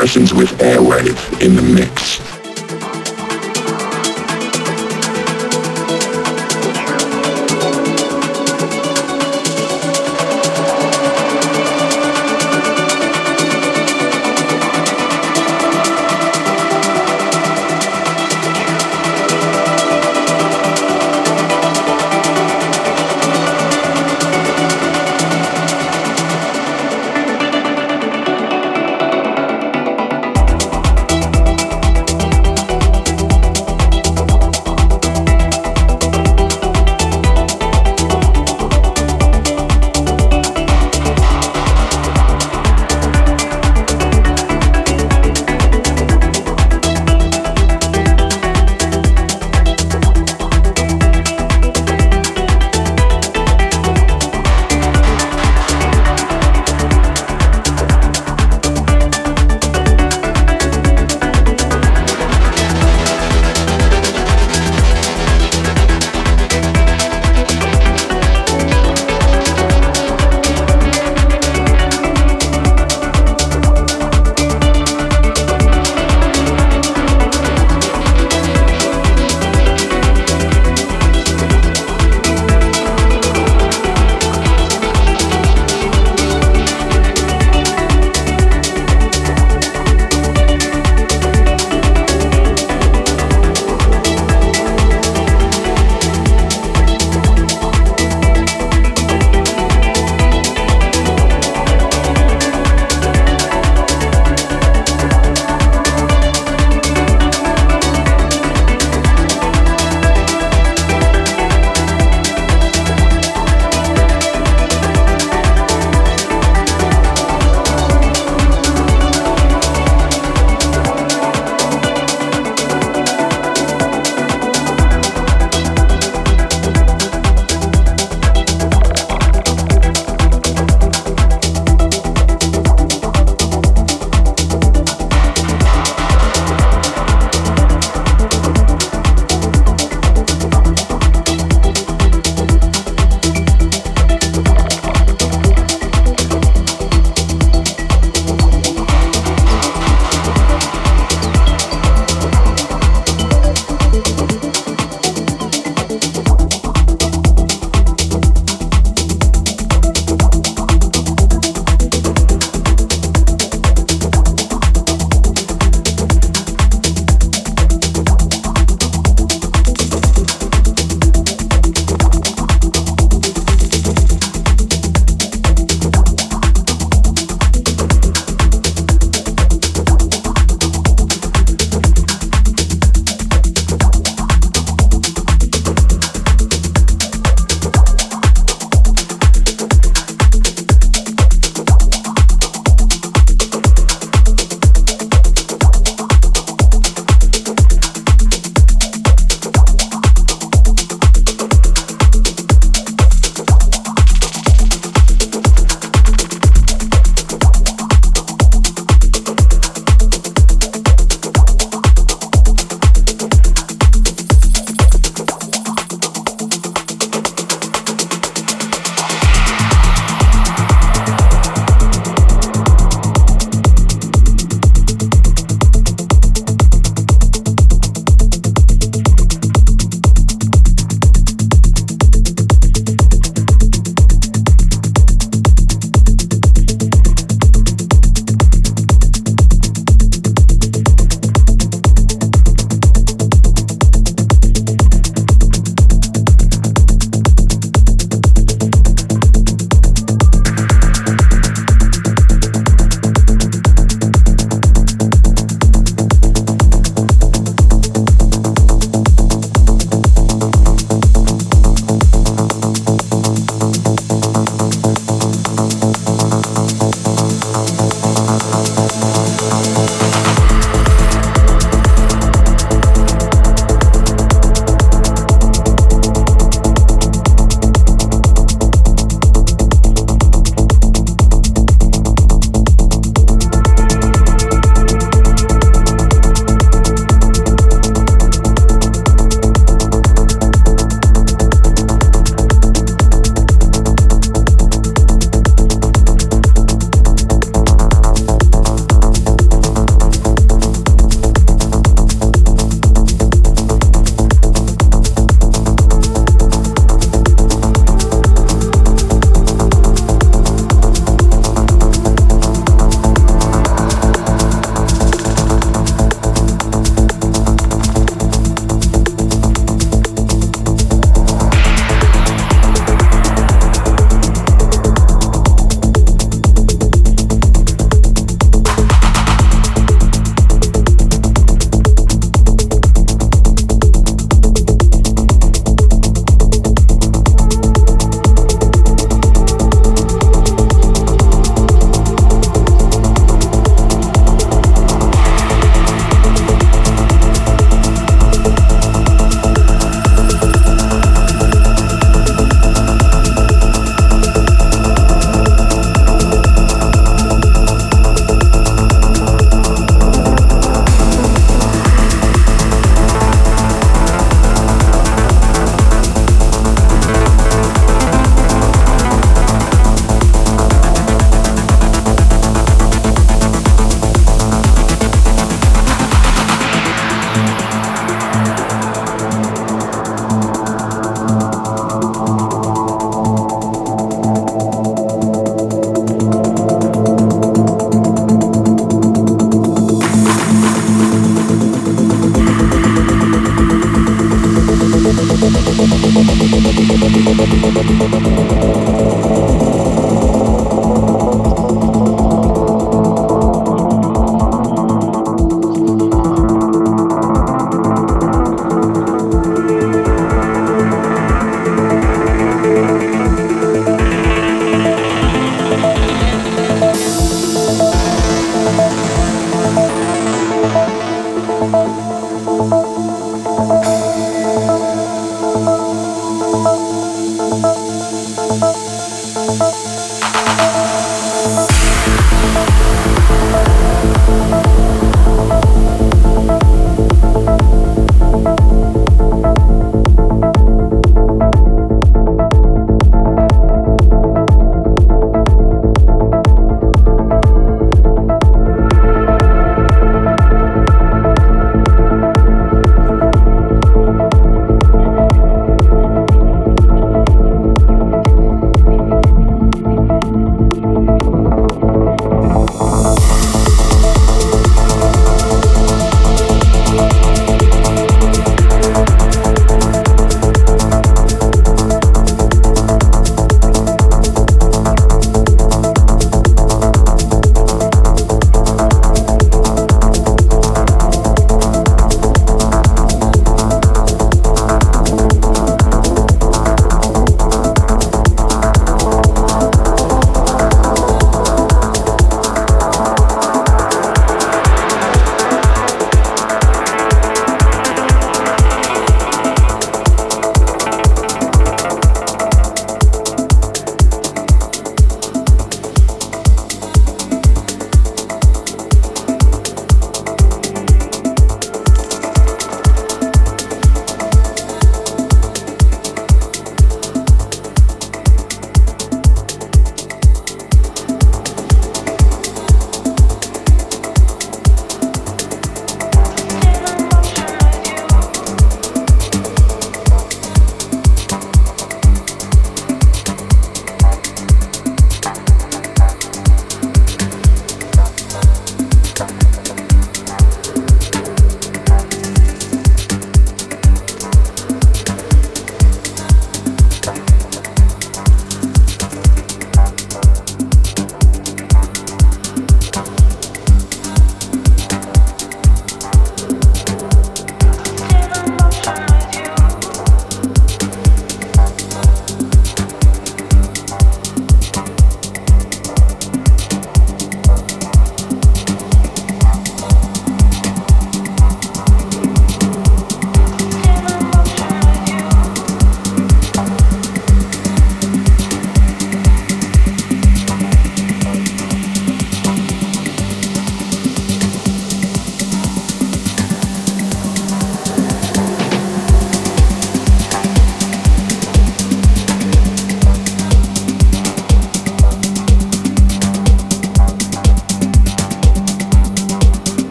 Progressions with Airwave in the mix.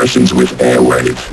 Progressions with Airwave in the Mix.